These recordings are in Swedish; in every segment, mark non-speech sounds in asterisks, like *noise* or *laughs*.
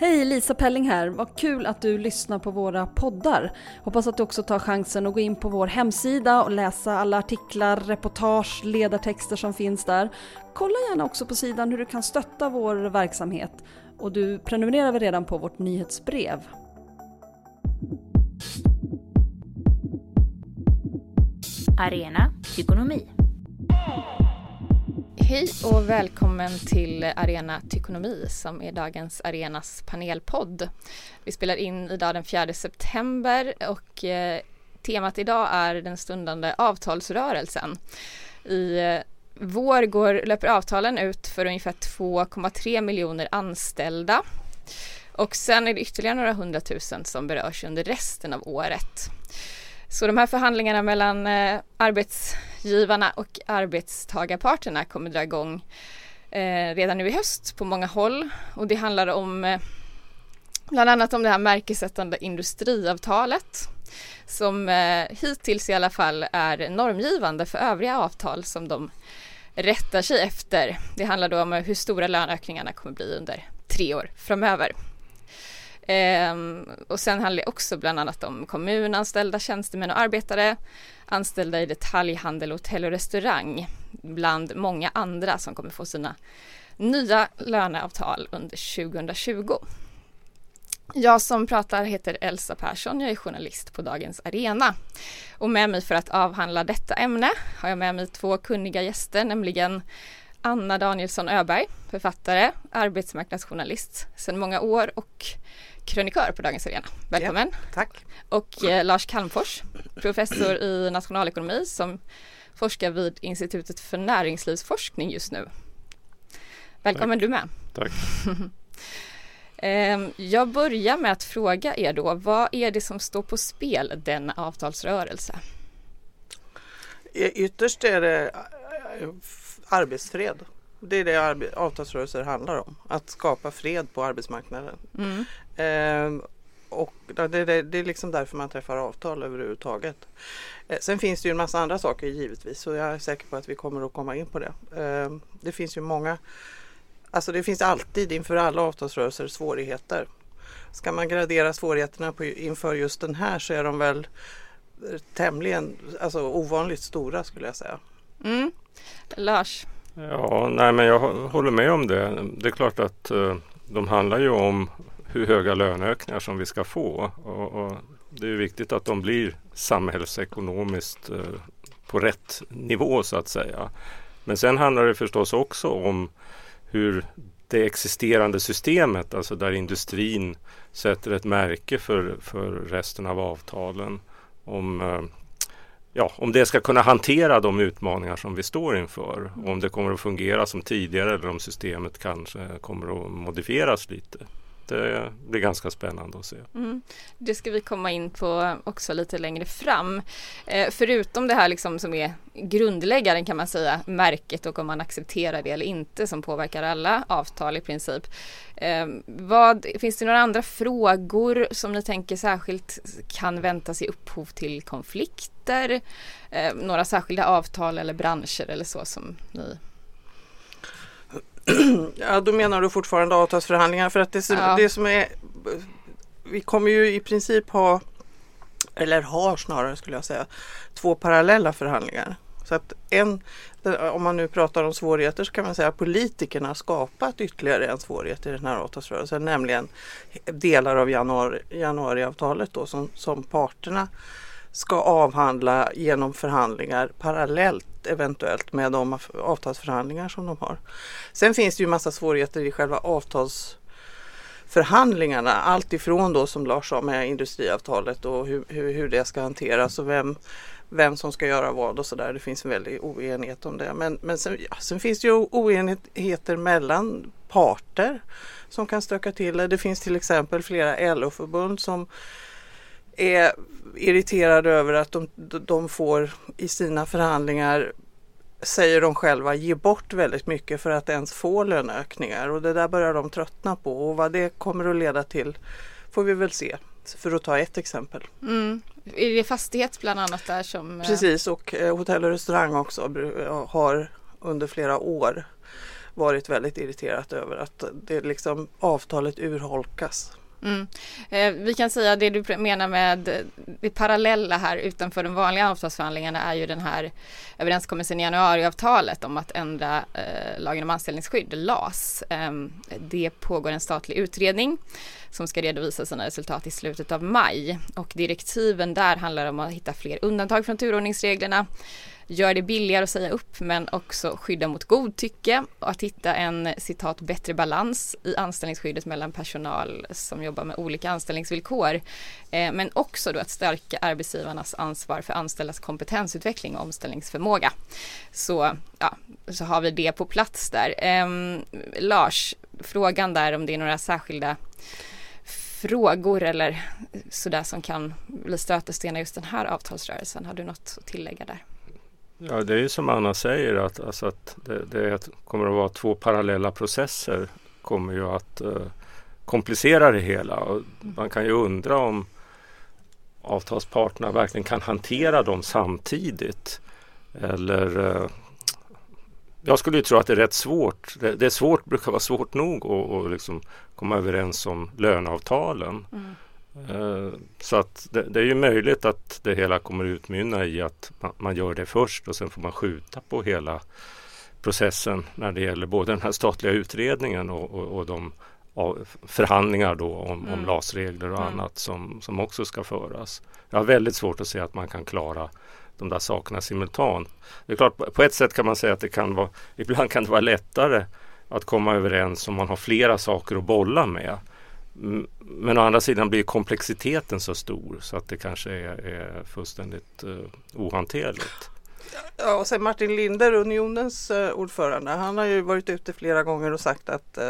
Hej, Lisa Pelling här. Vad kul att du lyssnar på våra poddar. Hoppas att du också tar chansen att gå in på vår hemsida och läsa alla artiklar, reportage, ledartexter som finns där. Kolla gärna också på sidan hur du kan stötta vår verksamhet. Och du prenumererar väl redan på vårt nyhetsbrev? Arena Psykonomi Hej och välkommen till Arena Tykonomi som är dagens Arenas panelpodd. Vi spelar in idag den 4 september och eh, temat idag är den stundande avtalsrörelsen. I eh, vår går, löper avtalen ut för ungefär 2,3 miljoner anställda och sen är det ytterligare några hundratusen som berörs under resten av året. Så de här förhandlingarna mellan eh, arbetsgivarna och arbetstagarparterna kommer dra igång eh, redan nu i höst på många håll och det handlar om eh, bland annat om det här märkesättande industriavtalet som eh, hittills i alla fall är normgivande för övriga avtal som de rättar sig efter. Det handlar då om hur stora löneökningarna kommer bli under tre år framöver. Ehm, och sen handlar det också bland annat om kommunanställda tjänstemän och arbetare, anställda i detaljhandel, hotell och restaurang, bland många andra som kommer få sina nya löneavtal under 2020. Jag som pratar heter Elsa Persson, jag är journalist på Dagens Arena. Och med mig för att avhandla detta ämne har jag med mig två kunniga gäster, nämligen Anna Danielsson Öberg, författare, arbetsmarknadsjournalist sedan många år och krönikör på Dagens Arena. Välkommen! Ja, tack! Och eh, Lars Calmfors, professor i nationalekonomi som forskar vid Institutet för näringslivsforskning just nu. Välkommen tack. du med! Tack! *laughs* eh, jag börjar med att fråga er då, vad är det som står på spel denna avtalsrörelse? Ytterst är det eh, arbetsfred. Det är det avtalsrörelser handlar om. Att skapa fred på arbetsmarknaden. Mm. Eh, och det, det, det, är liksom därför man träffar avtal överhuvudtaget. Eh, sen finns det ju en massa andra saker givetvis så jag är säker på att vi kommer att komma in på det. Eh, det finns ju många, alltså det finns alltid inför alla avtalsrörelser svårigheter. Ska man gradera svårigheterna på, inför just den här så är de väl tämligen, alltså ovanligt stora skulle jag säga. Mm. Lars? Ja, nej men jag håller med om det. Det är klart att eh, de handlar ju om hur höga löneökningar som vi ska få. Och, och det är viktigt att de blir samhällsekonomiskt eh, på rätt nivå så att säga. Men sen handlar det förstås också om hur det existerande systemet, alltså där industrin sätter ett märke för, för resten av avtalen. Om eh, ja, om det ska kunna hantera de utmaningar som vi står inför. Om det kommer att fungera som tidigare eller om systemet kanske kommer att modifieras lite. Det eh, blir ganska spännande att se. Mm. Det ska vi komma in på också lite längre fram. Eh, förutom det här liksom som är grundläggaren kan man säga, märket och om man accepterar det eller inte som påverkar alla avtal i princip. Eh, vad, finns det några andra frågor som ni tänker särskilt kan väntas ge upphov till konflikter? Eh, några särskilda avtal eller branscher eller så som ni *clears throat* ja, då menar du fortfarande avtalsförhandlingar för att det, ja. det som är Vi kommer ju i princip ha eller har snarare skulle jag säga två parallella förhandlingar. Så att en, om man nu pratar om svårigheter så kan man säga att politikerna har skapat ytterligare en svårighet i den här avtalsrörelsen, nämligen delar av januari, januariavtalet då som, som parterna ska avhandla genom förhandlingar parallellt eventuellt med de avtalsförhandlingar som de har. Sen finns det ju massa svårigheter i själva avtalsförhandlingarna. Allt ifrån då som Lars sa med industriavtalet och hur, hur, hur det ska hanteras och vem, vem som ska göra vad och sådär. Det finns en väldig oenighet om det. Men, men sen, ja, sen finns det ju oenigheter mellan parter som kan stöka till det. Det finns till exempel flera LO-förbund som är irriterade över att de, de får i sina förhandlingar säger de själva, ge bort väldigt mycket för att ens få löneökningar och det där börjar de tröttna på och vad det kommer att leda till får vi väl se. För att ta ett exempel. Mm. Är det fastighet bland annat där som? Eh, Precis och eh, hotell och restaurang också har under flera år varit väldigt irriterat över att det liksom avtalet urholkas. Mm. Eh, vi kan säga det du menar med det parallella här utanför de vanliga avtalsförhandlingarna är ju den här överenskommelsen i januariavtalet om att ändra eh, lagen om anställningsskydd, LAS. Eh, det pågår en statlig utredning som ska redovisa sina resultat i slutet av maj och direktiven där handlar om att hitta fler undantag från turordningsreglerna gör det billigare att säga upp men också skydda mot godtycke och att hitta en citat bättre balans i anställningsskyddet mellan personal som jobbar med olika anställningsvillkor. Eh, men också då att stärka arbetsgivarnas ansvar för anställdas kompetensutveckling och omställningsförmåga. Så, ja, så har vi det på plats där. Ehm, Lars, frågan där om det är några särskilda frågor eller sådär som kan bli stötestenar just den här avtalsrörelsen. Har du något att tillägga där? Ja, det är ju som Anna säger att, alltså att det, det kommer att vara två parallella processer kommer ju att eh, komplicera det hela. Och man kan ju undra om avtalsparterna verkligen kan hantera dem samtidigt. Eller eh, jag skulle ju tro att det är rätt svårt. Det, det är svårt, brukar vara svårt nog att, att liksom komma överens om löneavtalen. Mm. Eh, så att det, det, är ju möjligt att det hela kommer utmynna i att man, man, gör det först och sen får man skjuta på hela processen när det gäller både den här statliga utredningen och, och, och de förhandlingar då om, mm. om LAS-regler och mm. annat som, som också ska föras. Jag har väldigt svårt att se att man kan klara de där sakerna simultant. Det är klart, på ett sätt kan man säga att det kan vara, *laughs* ibland kan det vara lättare att komma överens om man har flera saker att bolla med. Men å andra sidan blir komplexiteten så stor så att det kanske är, är fullständigt uh, ohanterligt. Ja, och sen Martin Linder, Unionens uh, ordförande, han har ju varit ute flera gånger och sagt att uh,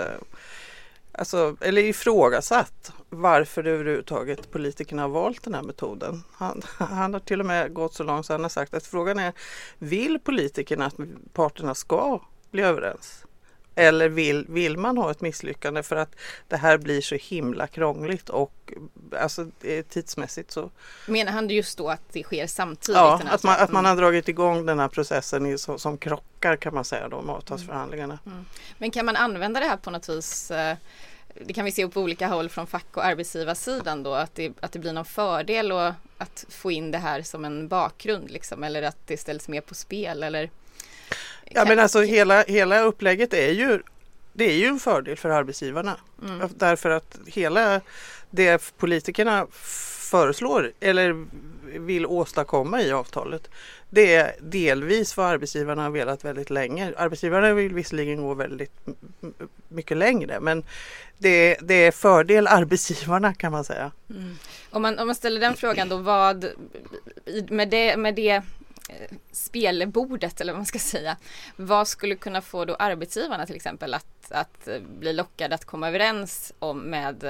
Alltså, eller ifrågasatt varför överhuvudtaget politikerna har valt den här metoden. Han, *laughs* han har till och med gått så långt så han har sagt att frågan är Vill politikerna att parterna ska bli överens? Eller vill, vill man ha ett misslyckande för att det här blir så himla krångligt och alltså, tidsmässigt så. Menar han just då att det sker samtidigt? Ja, att man, att man har dragit igång den här processen i, som, som krockar kan man säga då med avtalsförhandlingarna. Mm. Mm. Men kan man använda det här på något vis eh, det kan vi se på olika håll från fack och arbetsgivarsidan då att det, att det blir någon fördel och att få in det här som en bakgrund liksom eller att det ställs mer på spel eller Ja men alltså hela, hela upplägget är ju det är ju en fördel för arbetsgivarna. Mm. Därför att hela det politikerna föreslår eller vill åstadkomma i avtalet det är delvis vad arbetsgivarna har velat väldigt länge. Arbetsgivarna vill visserligen gå väldigt mycket längre men det, det är fördel *laughs* arbetsgivarna kan man säga. Mm. Om, man, om man ställer den frågan då vad med det, med det spelbordet eller vad man ska säga. Vad skulle kunna få då arbetsgivarna till exempel att, att eh, bli lockade att komma överens om med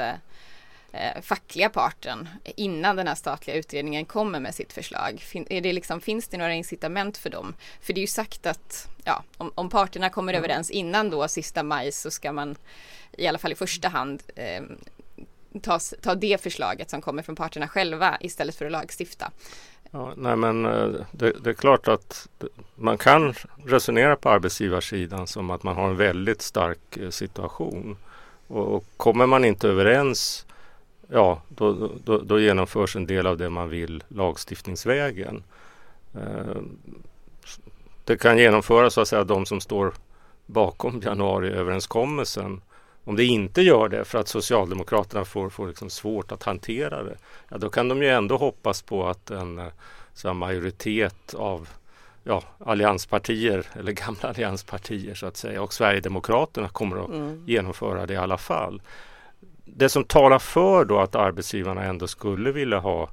eh, fackliga parten innan den här statliga utredningen kommer med sitt förslag? Fin, är det liksom, finns det några incitament för dem? För det är ju sagt att ja, om, om parterna kommer mm. överens innan då sista maj så ska man i alla fall i första hand eh, ta, ta det förslaget som kommer från parterna själva istället för att lagstifta. Ja, nej men eh, det, det, är klart att man kan resonera på arbetsgivarsidan som att man har en väldigt stark eh, situation. Och, och kommer man inte överens, ja då, då, då, genomförs en del av det man vill lagstiftningsvägen. Eh, det kan genomföras så att säga de som står bakom januariöverenskommelsen om det inte gör det för att Socialdemokraterna får, får liksom svårt att hantera det, ja, då kan de ju ändå hoppas på att en eh, så majoritet av ja, allianspartier *laughs* eller gamla allianspartier så att säga och Sverigedemokraterna kommer att mm. genomföra det i alla fall. Det som talar för då att arbetsgivarna ändå skulle vilja ha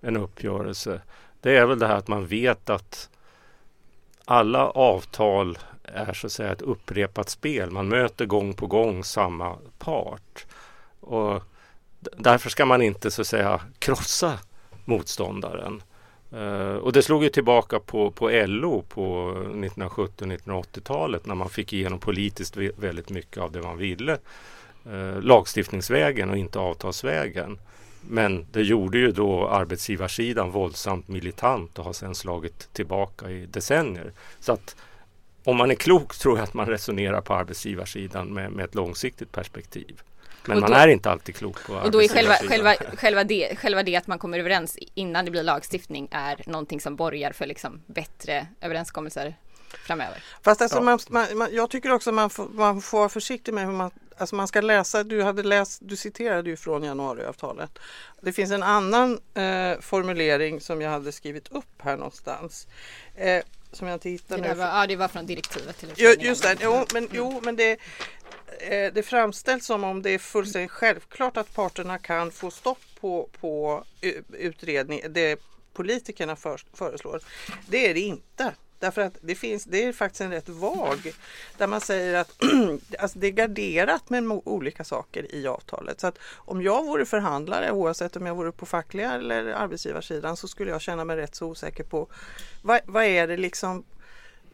en uppgörelse det är väl det här att man vet att alla avtal är så att säga ett upprepat spel. Man möter gång på gång samma part. Och därför ska man inte så att säga krossa motståndaren. Uh, och det slog ju tillbaka på, på LO på 1970-1980-talet när man fick igenom politiskt väldigt mycket av det man ville. Uh, lagstiftningsvägen och inte avtalsvägen. Men det gjorde ju då arbetsgivarsidan våldsamt militant och har sedan slagit tillbaka i decennier. Så att om man är klok tror jag att man resonerar på arbetsgivarsidan med, med ett långsiktigt perspektiv. Men Och man då- är inte alltid klok på Och då är själva, själva, själva, det, själva det att man kommer överens innan det blir lagstiftning är någonting som borgar för liksom bättre överenskommelser framöver. Fast alltså Ja. man, man, man, jag tycker också man får, man får vara försiktig med hur man, alltså man ska läsa, du, hade läst, du citerade ju från januariavtalet. Det finns en annan eh, formulering som jag hade skrivit upp här någonstans. Eh, som jag inte hittar Det, nu. var, ja, det var från direktivet till Jo, just det, jo men, jo, men det, eh, det framställs som om det är fullständigt självklart att parterna kan få stopp på, på u- utredning, det politikerna för, föreslår. Det är det inte. Därför att det, finns, det är faktiskt en rätt vag där man säger att *clears throat* alltså det är garderat med olika saker i avtalet. Så att om jag vore förhandlare oavsett om jag vore på fackliga eller arbetsgivarsidan så skulle jag känna mig rätt så osäker på vad, vad är det liksom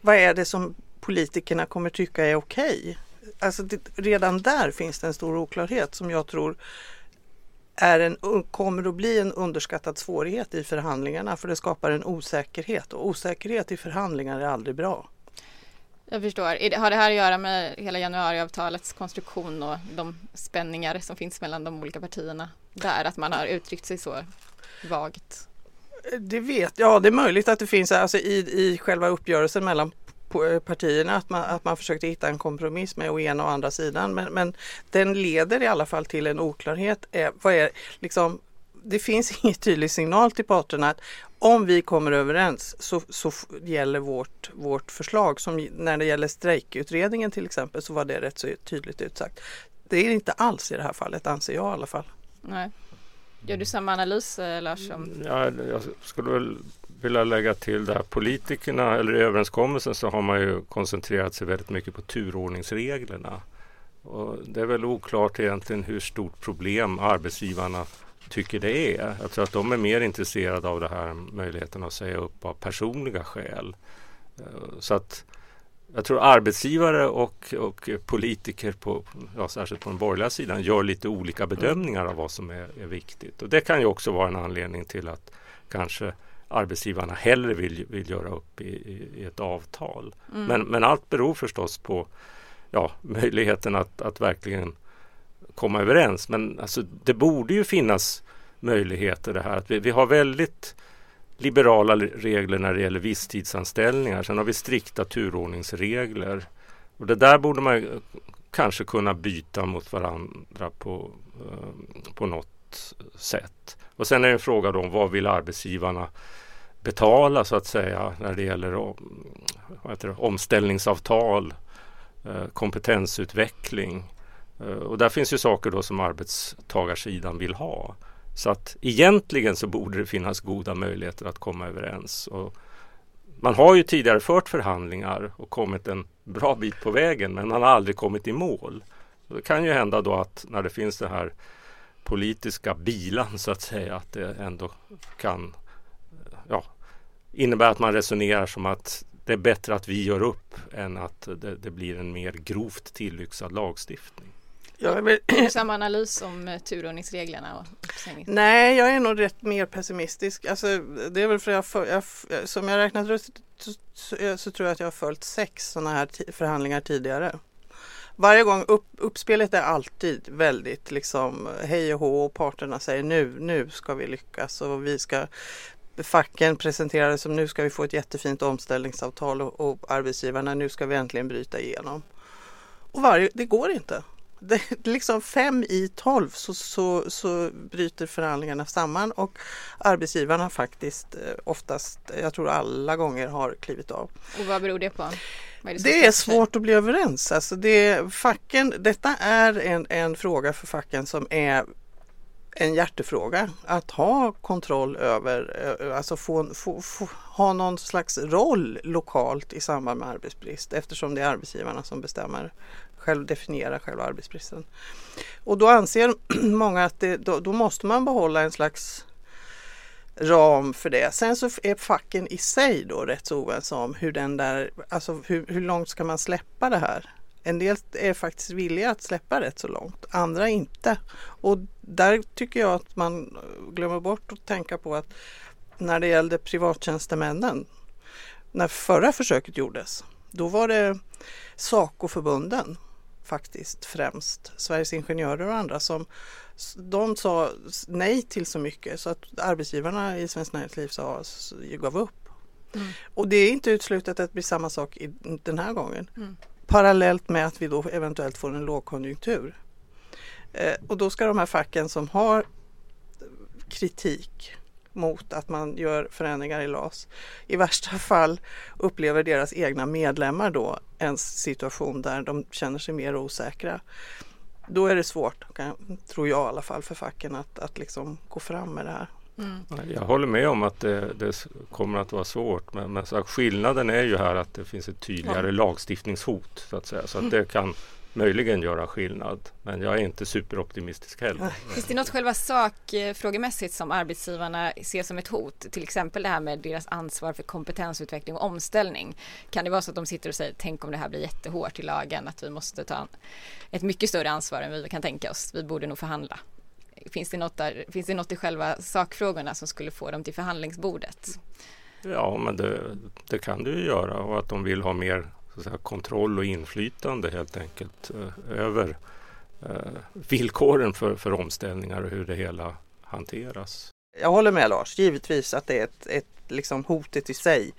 vad är det som politikerna kommer tycka är okej? Alltså det, redan där finns det en stor oklarhet som jag tror är en, kommer att bli en underskattad svårighet i förhandlingarna för det skapar en osäkerhet och osäkerhet i förhandlingar är aldrig bra. Jag förstår. Har det här att göra med hela januariavtalets konstruktion och de spänningar som finns mellan de olika partierna där? Att man har uttryckt sig så vagt? Det vet ja det är möjligt att det finns alltså i, i själva uppgörelsen mellan partierna att man, att man försökte hitta en kompromiss med å ena och andra sidan men, men den leder i alla fall till en oklarhet. Eh, vad är, liksom, det finns *laughs* ingen tydlig signal till parterna att om vi kommer överens så, så gäller vårt, vårt förslag. Som när det gäller strejkutredningen till exempel så var det rätt så tydligt utsagt. Det är det inte alls i det här fallet anser jag i alla fall. Nej. Gör du samma analys eh, Lars? Som... Ja, jag skulle väl vilja lägga till där. Politikerna, eller i överenskommelsen så har man ju koncentrerat sig väldigt mycket på turordningsreglerna. Och det är väl oklart egentligen hur stort problem arbetsgivarna tycker det är. Jag tror att de är mer intresserade av det här möjligheten att säga upp av personliga skäl. Eh, så att jag tror arbetsgivare och, och politiker, på, ja, särskilt på den borgerliga sidan, gör lite olika bedömningar av vad som är, är viktigt. Och det kan ju också vara en anledning till att kanske arbetsgivarna hellre vill, vill göra upp i, i, ett avtal. Mm. Men, men allt beror förstås på ja, möjligheten att, att verkligen komma överens. Men alltså, det borde ju finnas möjligheter det här. Att vi, vi har väldigt liberala regler när det gäller visstidsanställningar. Sen har vi strikta turordningsregler. Och det där borde man kanske kunna byta mot varandra på, eh, på något sätt. Och sen är det en fråga då om vad vill arbetsgivarna betala så att säga när det gäller om, heter det, omställningsavtal, eh, kompetensutveckling. Eh, och där finns ju saker då som arbetstagarsidan vill ha. Så att egentligen så borde det finnas goda möjligheter att komma överens. Och man har ju tidigare fört förhandlingar och kommit en bra bit på vägen men man har aldrig kommit i mål. Så det kan ju hända då att när det finns den här politiska bilan så att säga att det ändå kan ja, innebära att man resonerar som att det är bättre att vi gör upp än att det, det blir en mer grovt tillyxad lagstiftning. Gör du samma analys om eh, turordningsreglerna och? Nej, jag är nog rätt mer pessimistisk. Alltså, det är väl för jag, för, jag som jag räknat ut så, så, så tror jag att jag har följt sex sådana här förhandlingar tidigare. Varje gång upp, uppspelet är alltid väldigt liksom hej och hå och parterna säger nu, nu ska vi lyckas och vi ska facken presenterar det som nu ska vi få ett jättefint omställningsavtal och, och arbetsgivarna nu ska vi äntligen bryta igenom. Och varje, det går inte. Det, liksom fem i tolv så, så, så bryter förhandlingarna samman och arbetsgivarna faktiskt eh, oftast, jag tror alla gånger har klivit av. Och vad beror det på? Är som Det är svårt att bli överens. Alltså det, facken, detta är en, en fråga för facken som är en hjärtefråga. Att ha kontroll över, eh, eh, alltså få, få, få, ha någon slags roll lokalt i samband med arbetsbrist eftersom det är arbetsgivarna som bestämmer, själv definierar själva arbetsbristen. Och då anser *clears throat* många att det, då, då måste man behålla en slags ram för det. Sen så är facken i sig då rätt så oense om hur den där, alltså hur, hur långt ska man släppa det här? En del är faktiskt villiga att släppa rätt så långt, andra inte. Och där tycker jag att man glömmer bort att tänka på att när det gällde privattjänstemännen, när förra försöket gjordes, Då var det SACO-förbunden faktiskt främst, Sveriges Ingenjörer och andra som de sa nej till så mycket så att arbetsgivarna i Svenskt Näringsliv sa, gav upp. Mm. Och det är inte uteslutet att det blir samma sak i, den här gången. Mm. Parallellt med att vi då eventuellt får en lågkonjunktur. Eh, och då ska de här facken som har kritik mot att man gör förändringar i LAS. I värsta fall upplever deras egna medlemmar då en situation där de känner sig mer osäkra. Då är det svårt, tror jag i alla fall, för facken att, att liksom gå fram med det här. Mm. Jag håller med om att det, det kommer att vara svårt men, men skillnaden är ju här att det finns ett tydligare ja. lagstiftningshot så att säga. Så att det kan möjligen göra skillnad. Men jag är inte superoptimistisk heller. Finns det något själva sakfrågemässigt som arbetsgivarna ser som ett hot? Till exempel det här med deras ansvar för kompetensutveckling och omställning. Kan det vara så att de sitter och säger tänk om det här blir jättehårt i lagen att vi måste ta ett mycket större ansvar än vi kan tänka oss. Vi borde nog förhandla. Finns det något, där, finns det något i själva sakfrågorna som skulle få dem till förhandlingsbordet? Ja, men det, det kan det ju göra och att de vill ha mer så säga, kontroll och inflytande helt enkelt eh, över eh, villkoren för, för omställningar och hur det hela hanteras. Jag håller med Lars, givetvis att det är ett, ett liksom hotet i sig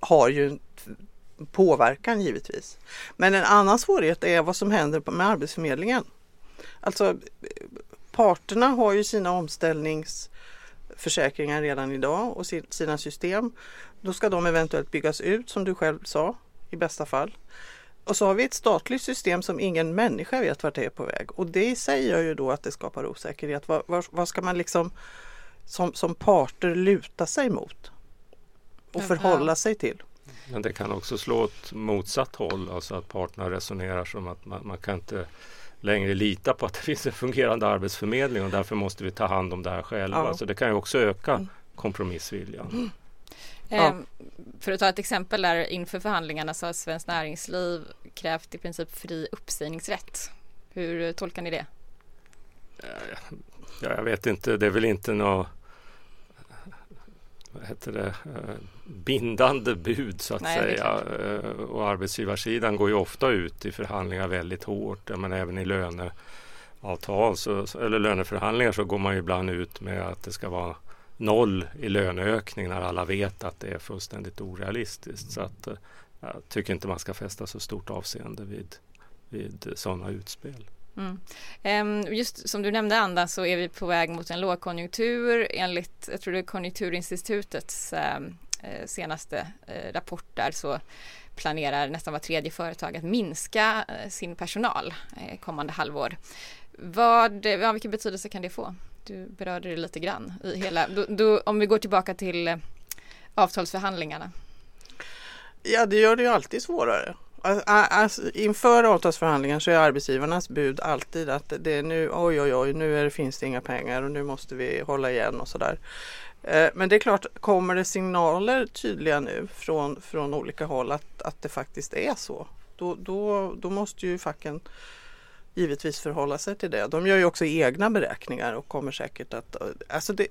har ju påverkan givetvis. Men en annan svårighet är vad som händer med Arbetsförmedlingen. Alltså parterna har ju sina omställningsförsäkringar redan idag och sina system. Då ska de eventuellt byggas ut som du själv sa i bästa fall. Och så har vi ett statligt system som ingen människa vet vart det är på väg och det i sig gör ju då att det skapar osäkerhet. Vad, vad, vad ska man liksom som, som parter luta sig mot och förhålla sig till? Men det kan också slå åt motsatt håll, alltså att parterna resonerar som att man, man kan inte längre lita på att det *laughs* finns en fungerande arbetsförmedling och därför måste vi ta hand om det här själva. Ja. Så det kan ju också öka mm. kompromissviljan. Mm. Ja. Ehm, för att ta ett exempel där inför förhandlingarna så har Svenskt Näringsliv krävt i princip fri uppsägningsrätt. Hur tolkar ni det? Ja, jag vet inte, det är väl inte något heter det, eh, bindande bud så att Nej, säga. Eh, och arbetsgivarsidan går ju ofta ut i förhandlingar väldigt hårt, men även i löneavtal så, eller löneförhandlingar så går man ju ibland ut med att det ska vara noll i löneökning när alla vet att det är fullständigt orealistiskt. Så att, eh, jag tycker inte man ska fästa så stort avseende vid, vid sådana utspel. Mm. Ehm, just som du nämnde Anda så är vi på väg mot en lågkonjunktur enligt, jag tror det är Konjunkturinstitutets ehm, eh, senaste eh, rapport där så planerar nästan var tredje företag att minska eh, sin personal kommande halvår. Vad, ja, vilken betydelse kan det få? Du berörde det lite grann i hela, då, då, om vi går tillbaka till avtalsförhandlingarna. Ja, det gör det ju alltid svårare. Alltså, alltså, inför avtalsförhandlingar så är arbetsgivarnas bud alltid att det är nu, oj oj oj, nu är det, finns det inga pengar och nu måste vi hålla igen och sådär. Eh, men det är klart, kommer det signaler tydliga nu från, från olika håll att, att det faktiskt är så, då, då, då måste ju facken givetvis förhålla sig till det. De gör ju också egna beräkningar och kommer säkert att alltså det,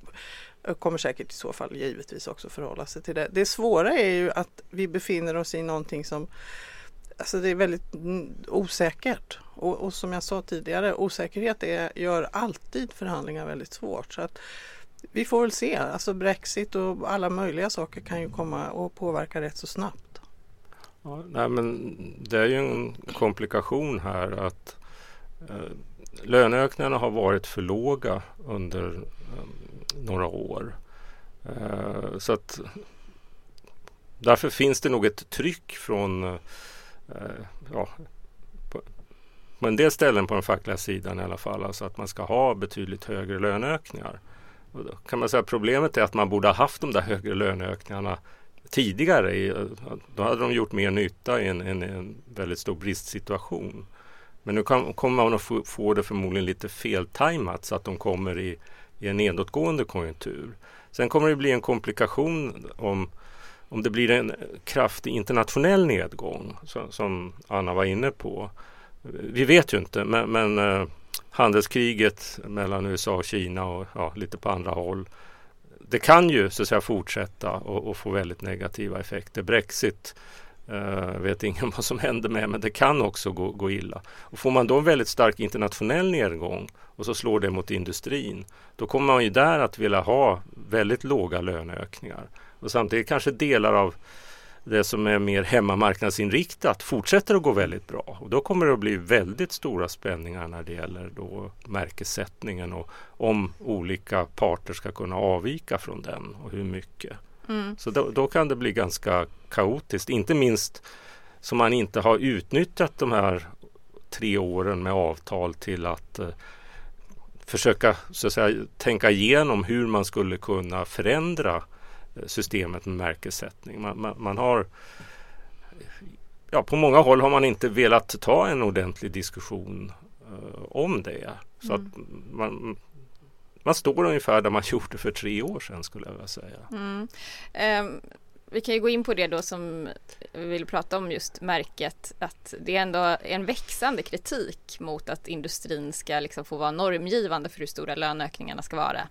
kommer säkert i så fall givetvis också förhålla sig till det. Det svåra är ju att vi befinner oss i någonting som Alltså det är väldigt osäkert och, och som jag sa tidigare osäkerhet är, gör alltid förhandlingar väldigt svårt. Så att vi får väl se, alltså Brexit och alla möjliga saker kan ju komma och påverka rätt så snabbt. Ja, nej, men det är ju en komplikation här att Eh, löneökningarna har varit för låga under eh, några år. Eh, så att därför finns det nog ett tryck från eh, Eh, ja, på, på en del ställen på den fackliga sidan i alla fall, alltså att man ska ha betydligt högre löneökningar. Och då kan man säga att problemet är att man borde ha haft de där högre löneökningarna tidigare. då hade de gjort mer nytta i en, en, en väldigt stor bristsituation. Men nu kan, kommer man att få, få det förmodligen lite feltajmat så att de kommer i, i en nedåtgående konjunktur. Sen kommer det bli en komplikation om, om det blir en kraftig internationell nedgång som, som Anna var inne på. Vi vet ju inte men, men eh, handelskriget mellan USA och Kina och ja, lite på andra håll. Det kan ju så att säga fortsätta och, och få väldigt negativa effekter. Brexit eh, vet ingen *laughs* vad som händer med men det kan också gå, gå, illa. Och får man då en väldigt stark internationell nedgång och så slår det mot industrin, då kommer man ju där att vilja ha väldigt låga löneökningar. Och samtidigt kanske delar av det som är mer hemmamarknadsinriktat fortsätter att gå väldigt bra. Och då kommer det att bli väldigt stora spänningar när det gäller då märkessättningen och om olika parter ska kunna avvika från den och hur mycket. Mm. Så då, då, kan det bli ganska kaotiskt, inte minst som man inte har utnyttjat de här tre åren med avtal till att eh, försöka så att säga, tänka igenom hur man skulle kunna förändra systemet med märkessättning. Man, man, man, har ja, på många håll har man inte velat ta en ordentlig diskussion uh, om det. Så mm. att man, man står ungefär där man *laughs* gjorde för tre år sedan skulle jag vilja säga. Mm. Um, vi kan ju gå in på det då som vi vill prata om just märket att det är ändå en växande kritik mot att industrin ska liksom få vara normgivande för hur stora löneökningarna ska vara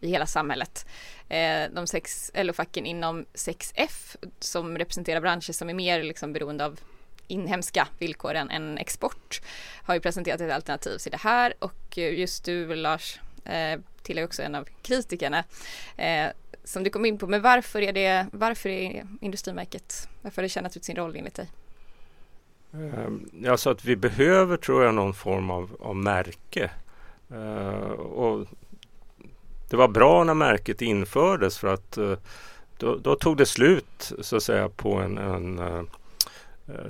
i hela samhället. Eh, de sex LO-facken inom 6F som representerar branscher som är mer liksom beroende av inhemska villkor än, export har ju presenterat ett alternativ till det här och just du Lars eh, tillhör också en av kritikerna eh, som du kom in på. Men varför är det, varför är industrimärket, varför har det tjänat ut sin roll enligt dig? Ehm, jag sa att vi behöver, tror jag, någon form av, av märke. Uh, och det var bra när märket infördes för att uh, då, då, tog det slut så att säga på en, en uh,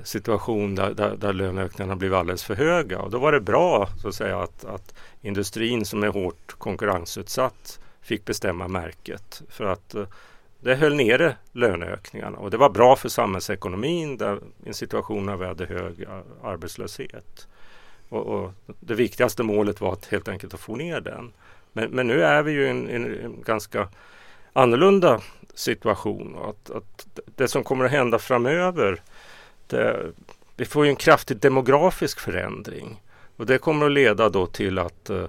situation där, där, där löneökningarna blev alldeles för höga. Och då var det bra så att säga att, att industrin som är hårt konkurrensutsatt fick bestämma märket. För att eh, det höll nere löneökningarna och det var bra för samhällsekonomin där, i en situation när vi hade hög eh, arbetslöshet. Och, och, det viktigaste målet var att helt enkelt att få ner den. Men, men nu är vi ju i en, en, ganska annorlunda situation. Att, att det som kommer att hända framöver det, vi får ju en kraftig demografisk förändring. Och det kommer att leda då till att eh,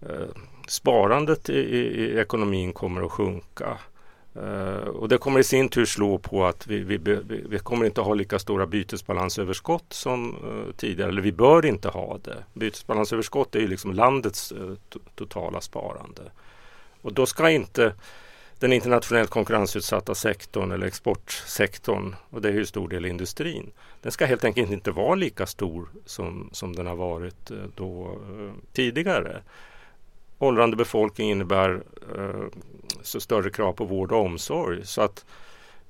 eh sparandet i, i, ekonomin kommer att sjunka. Uh, och det kommer i sin tur slå på att vi, vi, vi, vi kommer inte ha lika stora bytesbalansöverskott som uh, tidigare. Eller vi bör inte ha det. Bytesbalansöverskott är ju liksom landets uh, totala sparande. Och då ska inte den internationellt konkurrensutsatta sektorn eller exportsektorn, och det är ju stor del industrin, den ska helt enkelt inte vara lika stor som, som den har varit då tidigare åldrande befolkning innebär eh, så större krav på vård och omsorg. Så att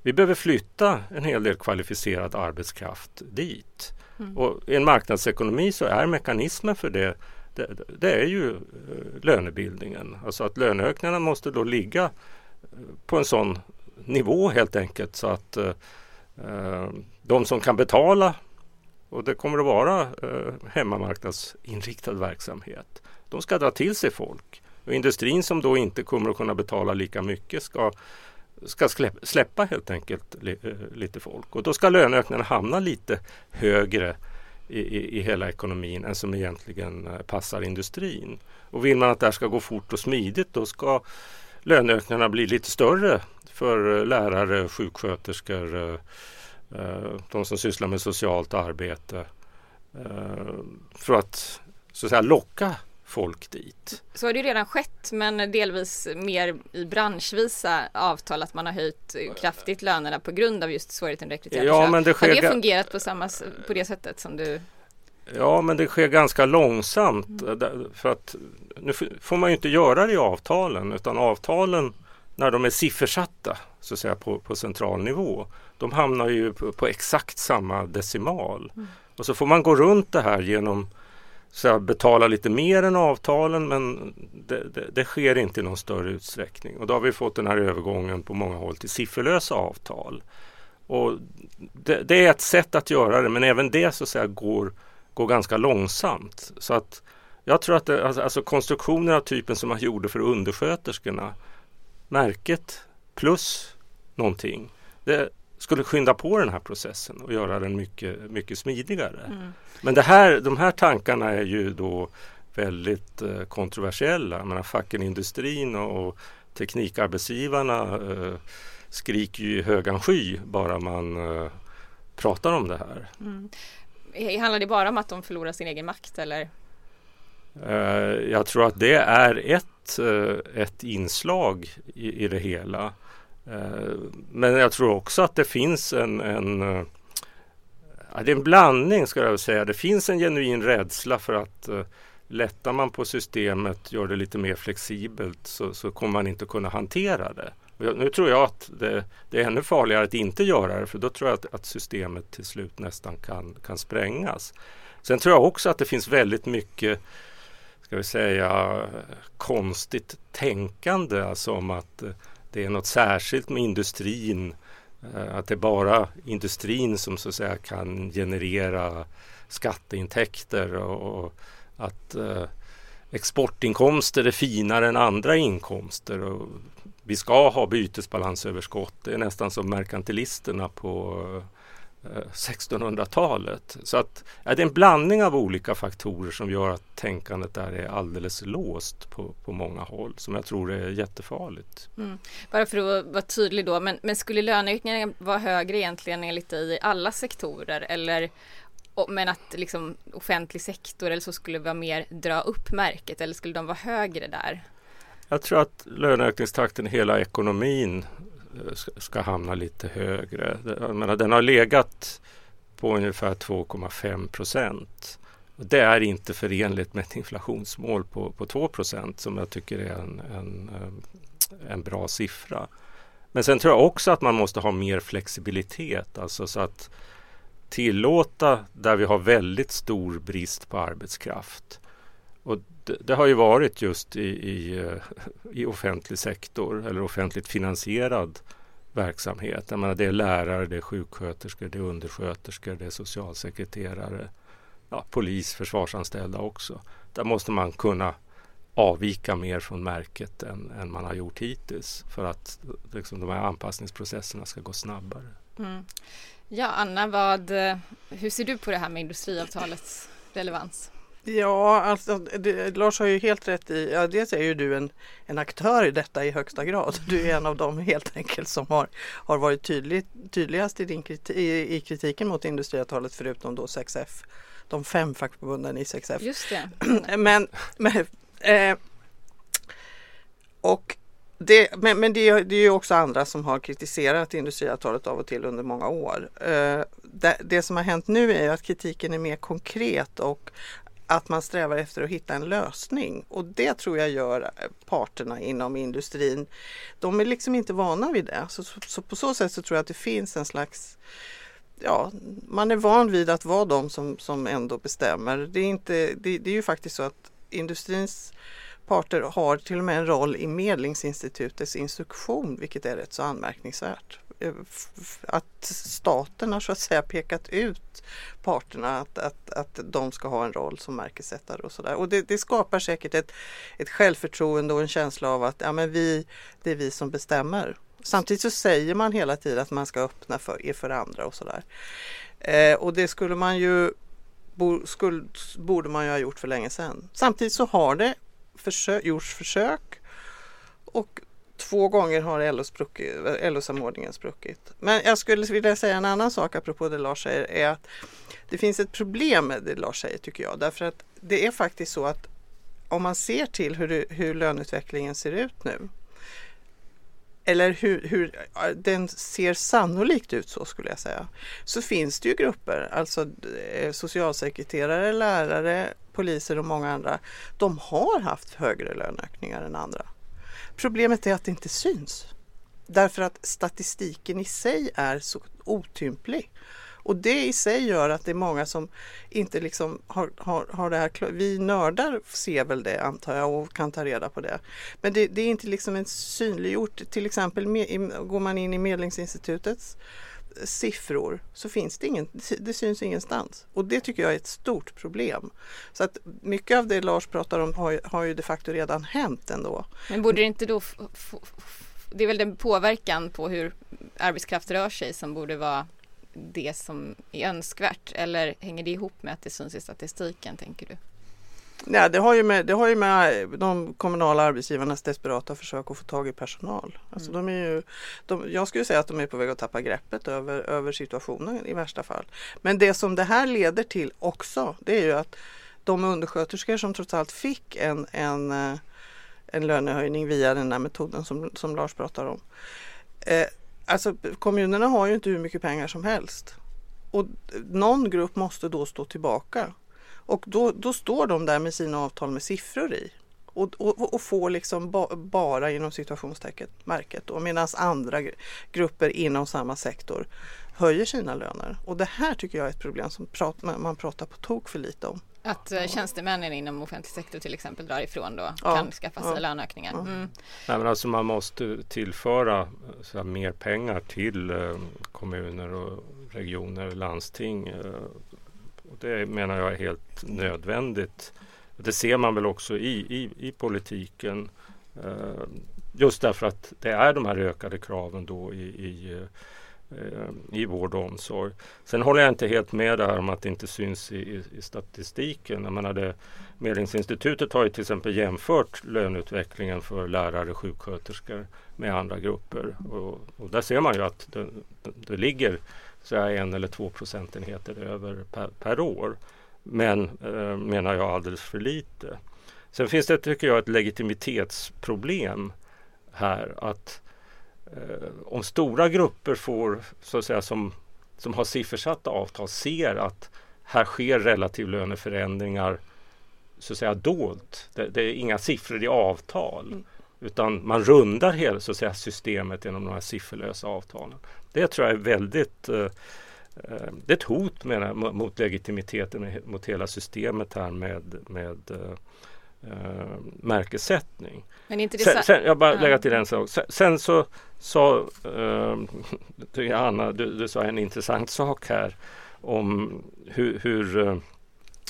vi behöver flytta en hel del kvalificerad arbetskraft dit. Mm. Och i en marknadsekonomi så är mekanismen för det, det, det är ju eh, lönebildningen. Alltså att löneökningarna måste då ligga eh, på en sån nivå helt enkelt så att eh, de som kan betala och det kommer att vara eh, hemmamarknadsinriktad verksamhet de ska dra till sig folk. Och industrin som då inte kommer att kunna betala lika mycket ska, ska släppa helt enkelt li, eh, lite folk. Och då ska löneökningarna hamna lite högre i, i, i, hela ekonomin än som egentligen eh, passar industrin. Och vill man att det här ska gå fort och smidigt då ska löneökningarna bli lite större för eh, lärare, sjuksköterskor, de som sysslar med socialt arbete. För att så att säga locka folk dit. Så har det ju redan skett men delvis mer i branschvisa avtal att man har höjt kraftigt lönerna på grund av just svårigheten att rekrytera ja, men det sker Har det fungerat på, samma, på det sättet som du Ja men det sker ganska långsamt mm. för att nu får man ju inte göra det i avtalen utan avtalen när de är siffersatta så att säga på, på central nivå de hamnar ju på, på exakt samma decimal. Mm. Och så får man gå runt det här genom så jag lite mer än avtalen men det, det, det, sker inte i någon större utsträckning. Och då har vi fått den här övergången på många håll till sifferlösa avtal. Och det, det är ett sätt att göra det men även det så att säga går, går ganska långsamt. Så att jag tror att det, alltså, alltså konstruktioner av typen som man gjorde för undersköterskorna, märket plus någonting. Det, skulle skynda på den här processen och göra den mycket, mycket smidigare. Mm. Men det här, de här tankarna är ju då väldigt eh, kontroversiella. menar, facken, industrin och, och teknikarbetsgivarna eh, skriker ju i högan sky bara man eh, pratar om det här. Mm. Handlar det bara om att de förlorar sin egen makt eller? Eh, jag tror att det är ett, eh, ett inslag i, i det hela. Eh, men jag tror också att det finns en, en eh, ja, det är en blandning ska jag säga. Det finns en genuin rädsla för att eh, lättar man på systemet, gör det lite mer flexibelt så, så kommer man inte kunna hantera det. Nu tror jag att det, det, är ännu farligare att inte göra det för då tror jag att, att, systemet till slut nästan kan, kan sprängas. Sen tror jag också att det finns väldigt mycket ska vi säga konstigt tänkande, alltså om att det är något särskilt med industrin. Eh, att det är bara industrin som så att säga kan generera skatteintäkter och, att eh, exportinkomster är finare än andra inkomster. Och vi ska ha bytesbalansöverskott. Det är nästan som merkantilisterna på 1600-talet. Eh, Så att ja, det är en blandning av olika faktorer som gör att tänkandet där är alldeles låst på, på många håll som jag tror är jättefarligt. Mm. Bara för att vara tydlig då, men, men skulle löneökningen vara högre egentligen enligt dig i alla sektorer eller men att liksom offentlig sektor eller så skulle vara mer dra upp märket eller skulle de vara högre där? Jag tror att löneökningstakten i hela ekonomin Eh, ska hamna lite högre. Jag menar, den har legat på ungefär 2,5 procent. Det är inte förenligt med ett inflationsmål på, på 2 procent som jag tycker är en, en, eh, en bra siffra. Men sen tror jag också att man måste ha mer flexibilitet, alltså så att tillåta där vi har väldigt stor brist på arbetskraft. Och det, det har ju varit just i, i, eh, i, offentlig sektor eller offentligt finansierad verksamhet. Jag menar, det är lärare, det är sjuksköterskor, det är undersköterskor, det är socialsekreterare, ja, polis, försvarsanställda också. Där måste man kunna avvika mer från märket än, än man har gjort hittills för att liksom, de här anpassningsprocesserna ska gå snabbare. Mm. Ja, Anna, vad, eh, hur ser du på det här med industriavtalets relevans? Ja, alltså, det, Lars har ju helt rätt i, ja, dels är ju du en, en aktör i detta i högsta grad. Du är en av dem helt enkelt som har, har varit tydlig, tydligast i, din kriti, i, i kritiken mot industriavtalet förutom då 6F, de fem fackförbunden i 6F. Just det. *clears throat* men, men eh, och det, men men det, det är ju också andra som har kritiserat industriavtalet av och till under många år. Eh, det, det, som har hänt nu är att kritiken är mer konkret och att man strävar efter att hitta en lösning och det tror jag gör parterna inom industrin. De är liksom inte vana vid det. Så, så, så på så sätt så tror jag att det finns en slags Ja, man är van vid att vara de som, som ändå bestämmer. Det är, inte, det, det är ju faktiskt så att industrins parter har till och med en roll i Medlingsinstitutets instruktion, vilket är rätt så anmärkningsvärt. Eh, att staten har så att säga pekat ut parterna att, att, att de ska ha en roll som märkesättare och sådär. Och det, det, skapar säkert ett, ett självförtroende och en känsla av att ja, men vi, det är vi som bestämmer. Samtidigt så säger man hela tiden att man ska öppna för, för andra och sådär. Eh, och det skulle man ju skulle, borde man ju ha gjort för länge sedan. Samtidigt så har det försö, gjorts försök och två gånger har LO-samordningen eh, spruckit. Men jag skulle vilja säga en annan sak apropå det Lars säger är att det finns ett problem med det Lars säger tycker jag. Därför att det är faktiskt så att om man ser till hur, hur löneutvecklingen ser ut nu eller hur, hur, den ser sannolikt ut så skulle jag säga, så finns det ju grupper, alltså eh, socialsekreterare, lärare, poliser och många andra, de har haft högre löneökningar än andra. Problemet är att det inte syns. Därför att statistiken i sig är så otymplig. Och det i sig gör att det är många som inte liksom har, har, har det här Vi nördar ser väl det antar jag och kan ta reda på det. Men det, det är inte liksom en synliggjort. Till exempel med, går man in i Medlingsinstitutets siffror så finns det ingen, det syns ingenstans. Och det tycker jag är ett stort problem. Så att mycket av det Lars pratar om har, har ju de facto redan hänt ändå. Men borde det inte då det är väl den påverkan på hur arbetskraft rör sig som borde vara det som är önskvärt eller hänger det ihop med att det syns i statistiken tänker du? Nej, det har, ju med, det har ju med eh, de kommunala arbetsgivarnas desperata försök att få tag i personal. Alltså Mm. de är ju, de, jag skulle säga att de är på väg att tappa greppet över, över situationen i värsta fall. Men det som det här leder till också, det är ju att de undersköterskor som trots allt fick en, en, eh, en lönehöjning via den här metoden som, som Lars pratar om. Eh, alltså kommunerna har ju inte hur mycket pengar som helst. Och eh, någon grupp måste då stå tillbaka. Och då, då står de där med sina avtal med siffror i. Och, och, och får liksom ba, bara inom situationstecken märket medan andra gr- grupper inom samma sektor höjer sina löner. Och det här tycker jag är ett problem som prat, man pratar på tok för lite om. Att eh, tjänstemännen inom offentlig sektor till exempel drar ifrån då Ja, kan skaffa sig ja, löneökningar. ja. Mm. Nej, men alltså man måste tillföra så här, mer pengar till eh, kommuner och regioner, landsting. Eh, och det menar jag är helt nödvändigt. Det ser man väl också i, i, i politiken. Eh, just därför att det är de här ökade kraven då i, i, eh, i vård och omsorg. Sen håller jag inte helt med det här om att det inte syns i, i, i statistiken. Jag menar det, Medlingsinstitutet har ju till exempel jämfört löneutvecklingen för lärare, och sjuksköterskor med andra grupper. Och, och där ser man ju att det, det ligger så här, en eller två procentenheter över per, per år. Men eh, menar jag alldeles för lite. Sen finns det tycker jag ett legitimitetsproblem här. att eh, Om stora grupper får så att säga som, som har siffersatta avtal ser att här sker relativlöneförändringar så att säga dolt. Det, det är inga siffror i avtal. Mm. Utan man rundar hela så att säga, systemet genom de här sifferlösa avtalen. Det tror jag är väldigt eh, eh, det är ett hot menar, mot legitimiteten, mot hela systemet här med, med eh, eh, märkessättning. Men inte det Sen, sen, jag bara lägga till en sak. Sen, sen så sa eh, *laughs* Anna, du, du sa en intressant sak här om hur, hur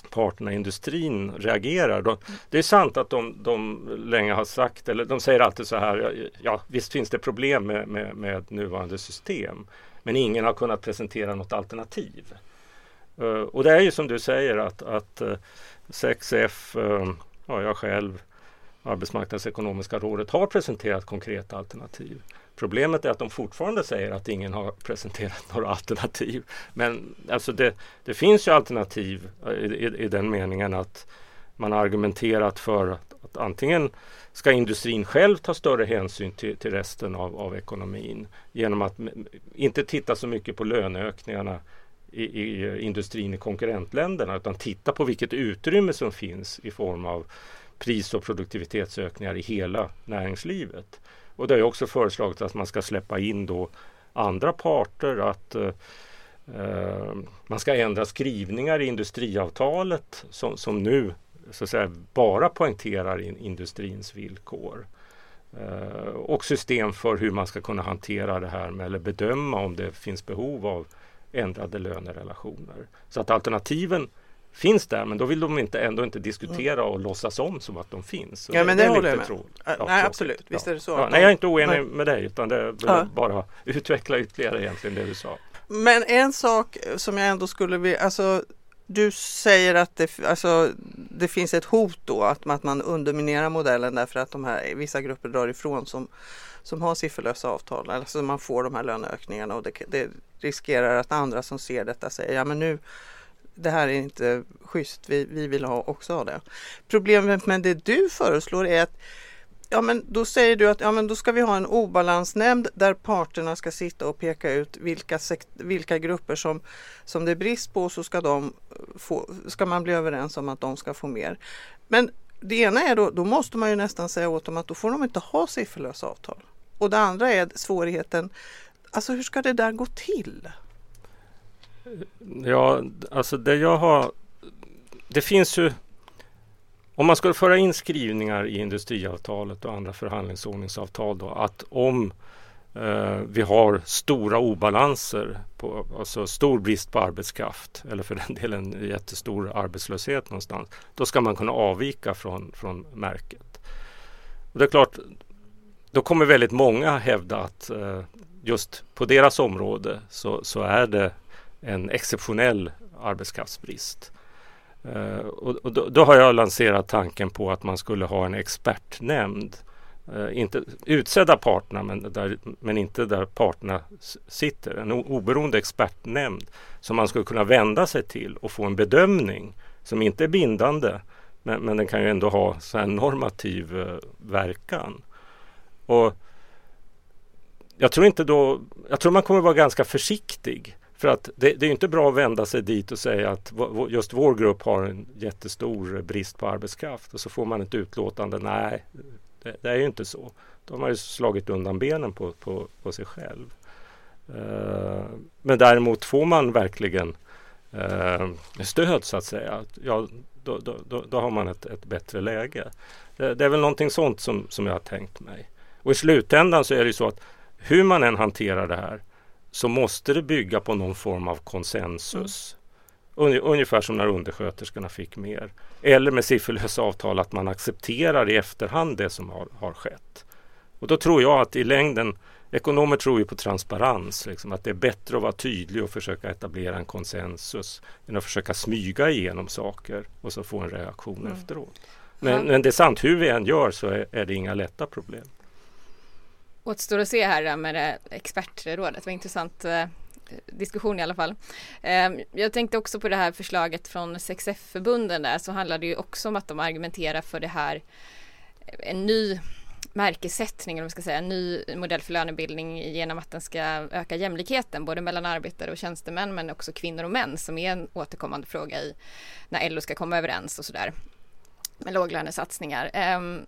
parterna i industrin reagerar. De, det är sant att de, de länge har sagt, eller de säger alltid så här, ja, ja visst finns det problem med, med, med nuvarande system. Men ingen har kunnat presentera något alternativ. Uh, och det är ju som du säger att, att uh, 6F, uh, ja, jag själv, Arbetsmarknadsekonomiska rådet har presenterat konkreta alternativ. Problemet är att de fortfarande säger att ingen har presenterat några alternativ. Men alltså det, det finns ju alternativ eh, i, i, i den meningen att man har argumenterat för att, att antingen ska industrin själv ta större hänsyn till, till resten av, av ekonomin genom att inte titta så mycket på löneökningarna i, i industrin i konkurrentländerna utan titta på vilket utrymme som finns i form av pris och produktivitetsökningar i hela näringslivet. Och det har ju också föreslagit att man ska släppa in då andra parter, att eh, eh, man ska ändra skrivningar i industriavtalet som, som nu så att säga, bara poängterar in industrins villkor. Eh, och system för hur man ska kunna hantera det här med, eller bedöma om det finns behov av ändrade lönerelationer. Så att alternativen finns där men då vill de inte, ändå inte diskutera och låtsas om som att de finns. Ja, men det är håller jag med. Äh, Ja, nej, absolut. Visst är det så. Ja, nej, jag är inte oenig Nej. med dig utan det Ja. bara utveckla ytterligare egentligen det du sa. Men en sak som jag ändå skulle vilja, alltså du säger att det, alltså, det finns ett hot då att, att man underminerar modellen därför att de här, vissa grupper drar ifrån som, som har sifferlösa avtal. Alltså man får de här löneökningarna och det, det riskerar att andra som ser detta säger ja men nu det här är inte schysst, vi, vi vill ha, också ha det. Problemet med det du föreslår är att Ja men då säger du att ja, men då ska vi ha en obalansnämnd där parterna ska sitta och peka ut vilka, vilka grupper som, som det är brist på så ska, de få, ska man bli överens om att de ska få mer. Men det ena är då, då måste man ju nästan säga åt dem att då får de inte ha sifferlösa avtal. Och det andra är svårigheten, alltså hur ska det där gå till? Ja, alltså det jag har... Det finns ju... Om man skulle föra in skrivningar i industriavtalet och andra förhandlingsordningsavtal då att om eh, vi har stora obalanser, på, alltså stor brist på arbetskraft eller för den *laughs* delen jättestor arbetslöshet någonstans, då ska man kunna avvika från, från märket. Och det är klart, då kommer väldigt många hävda att eh, just på deras område så, så är det en exceptionell arbetskraftsbrist. Eh, och, då, då, har jag lanserat tanken på att man skulle ha en expertnämnd. Eh, inte utsedda parterna men, där, men inte där parterna sitter. En oberoende expertnämnd som man skulle kunna vända sig till och få en bedömning som inte är bindande men, men den kan ju ändå ha så en normativ eh, verkan. Och jag tror inte då, jag tror man kommer vara ganska försiktig. För att det, det, är inte bra att vända sig dit och säga att just vår grupp har en jättestor brist på arbetskraft och så får man ett utlåtande. Nej, det, det är ju inte så. Då har man ju slagit undan benen på, på, på sig själv. Uh, men däremot får man verkligen uh, stöd så att säga. Ja, då, då, då, då har man ett, ett bättre läge. Det, det, är väl någonting sånt som, som jag har tänkt mig. Och i slutändan så är det ju så att hur man än hanterar det här så måste det bygga på någon form av konsensus. Mm. Ungefär som när undersköterskorna fick mer. Eller med sifferlösa avtal att man accepterar i efterhand det som har, har skett. Och då tror jag att i längden, ekonomer tror ju på transparens, liksom, att det är bättre att vara tydlig och försöka etablera en konsensus än att försöka smyga igenom saker och så få en reaktion mm. efteråt. Men, men, det är sant, hur vi än gör så är, är det inga lätta problem återstår att se här eh, med det expertrådet. Det var en intressant eh, diskussion i alla fall. Ehm, jag tänkte också på det här förslaget från 6F-förbunden där så handlar det ju också om att de argumenterar för det här eh, en ny märkesättning, eller man ska säga, en ny modell för lönebildning genom att den ska öka jämlikheten både mellan arbetare och tjänstemän men också kvinnor och män som är en återkommande fråga i när LO ska komma överens och sådär med låglönesatsningar. Ehm,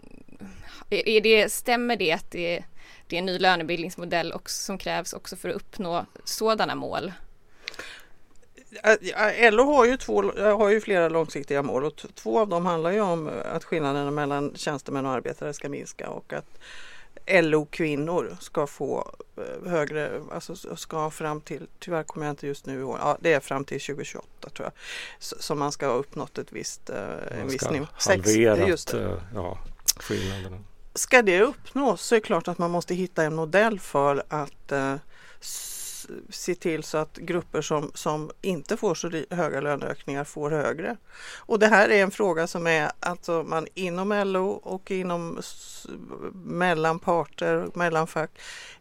är det, stämmer det att det det är en ny lönebildningsmodell också, som krävs också för att uppnå sådana mål? Äh, äh, LO har ju, två, äh, har ju flera långsiktiga mål och två av dem handlar ju om att skillnaderna mellan tjänstemän och arbetare ska minska och att LO-kvinnor ska få eh, högre, alltså ska fram till, tyvärr kommer jag inte just nu ihåg, ja, det är fram till 2028 tror jag, som man ska ha uppnått ett visst, eh, en viss nivå. Halverat, just det. Eh, ja, skillnaderna ska det uppnås så är det klart att man måste hitta en modell för att se till så att grupper som, som inte får så höga löneökningar får högre. Och det här är en fråga som är alltså man inom LO och inom mellan parter, mellan fack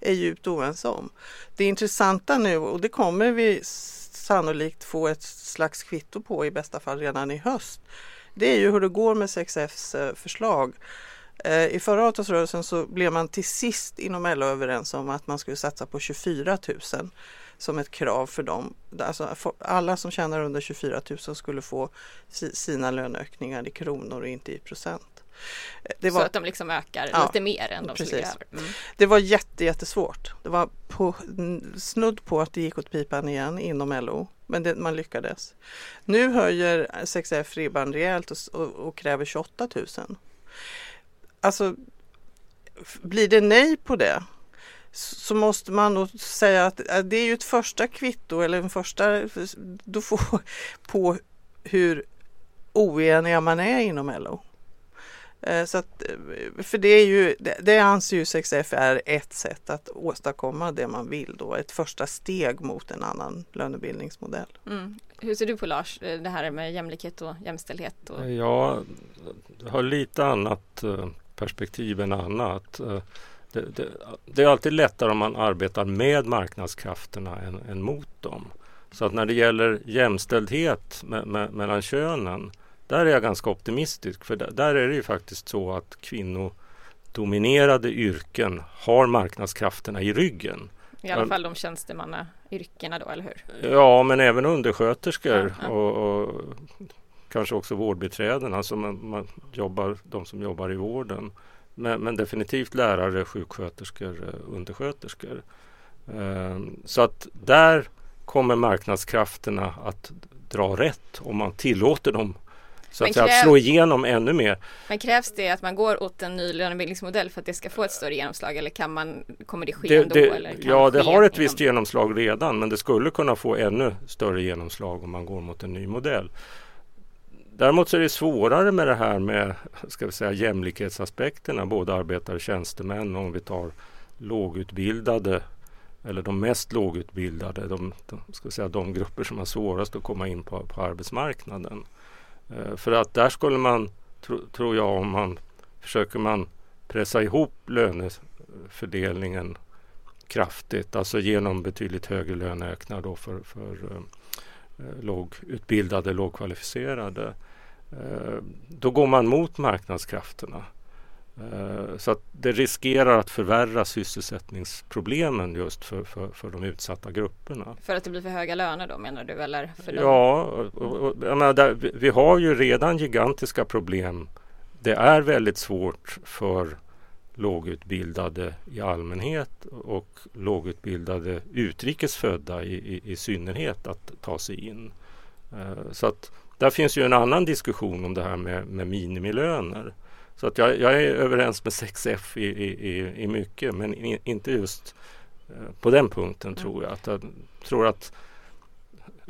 är djupt oense om. Det intressanta nu och det kommer vi sannolikt få ett slags kvitto på i bästa fall redan i höst. Det är ju hur det går med 6Fs eh, förslag i förra avtalsrörelsen så blev man till sist inom LO överens om att man skulle satsa på 24 000 som ett krav för dem. Alltså alla som tjänar under 24 000 skulle få sina löneökningar i kronor och inte i procent. Eh, var, så att de liksom ökar ja, lite mer än de precis. skulle mm. Det var jätte, jättesvårt. Det var på, snudd på att det gick åt pipan igen inom LO. Men det, man lyckades. Nu höjer 6F ribban rejält och, och, och kräver 28 000 alltså blir det nej på det så måste man nog säga att det är ju ett första kvitto eller en första då får, *laughs* på hur oeniga man är inom LO. Eh, så att, eh, för det, är ju, det anser ju 6F är ett sätt att åstadkomma det man vill då, ett första steg mot en annan lönebildningsmodell. Mm. Hur ser du på Lars, eh, det här med jämlikhet och jämställdhet? Och... Ja, jag har lite annat perspektiv än annat. Eh, det, det, det, är alltid lättare om man arbetar med marknadskrafterna än, än mot dem. Så att när det gäller jämställdhet med, med, mellan könen, där är jag ganska optimistisk. För där, där är det ju faktiskt så att kvinnodominerade yrken har marknadskrafterna i ryggen. I alla fall de tjänstemannayrkena då, eller hur? Ja, men även undersköterskor ja, ja. Och, och, kanske också vårdbiträden, alltså man, man jobbar, de som jobbar i vården. Men, men definitivt lärare, sjuksköterskor, eh, undersköterskor. Um, så att där kommer marknadskrafterna att dra rätt om man tillåter dem så att, kräv... att slå igenom ännu mer. Men krävs det att man går åt en ny lönebildningsmodell för att det ska få ett större genomslag eller kan man, kommer det ske det, ändå? Det, eller ja, det har ett inom... visst genomslag redan men det skulle kunna få ännu större genomslag om man går mot en ny modell. Däremot så är det svårare med det här med ska vi säga, jämlikhetsaspekterna, både arbetare och tjänstemän. Om vi tar lågutbildade eller de mest lågutbildade, de, de, ska säga, de grupper som har svårast att komma in på, på arbetsmarknaden. Eh, för att där skulle man, tro, tror jag, om man försöker man pressa ihop lönefördelningen kraftigt, alltså genom betydligt högre löneökningar då för, för eh, lågutbildade, lågkvalificerade. Eh, då går man mot marknadskrafterna. Eh, så att det riskerar att förvärra sysselsättningsproblemen just för, för, för de utsatta grupperna. För att det blir för höga löner då menar du? Eller ja, och, och, menar, där, vi har ju redan gigantiska problem. Det är väldigt svårt för lågutbildade i allmänhet och lågutbildade utrikesfödda i, i, i synnerhet att ta sig in. Eh, så att där finns ju en annan diskussion om det här med, med minimilöner. Så att jag, jag, är överens med 6F i, i, i mycket men in, inte just eh, på den punkten tror jag. Att jag tror att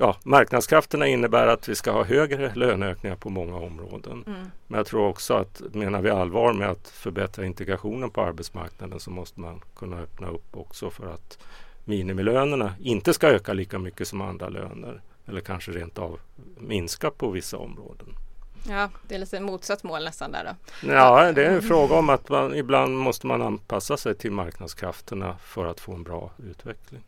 ja, marknadskrafterna innebär att vi ska ha högre löneökningar på många områden. Mm. Men jag tror också att menar vi allvar med att förbättra integrationen på arbetsmarknaden så måste man kunna öppna upp också för att minimilönerna inte ska öka lika mycket som andra löner eller kanske rent av minska på vissa områden. Ja, det är lite motsatt mål nästan där då. Ja, det är en fråga om att man, ibland måste man anpassa sig till marknadskrafterna för att få en bra utveckling.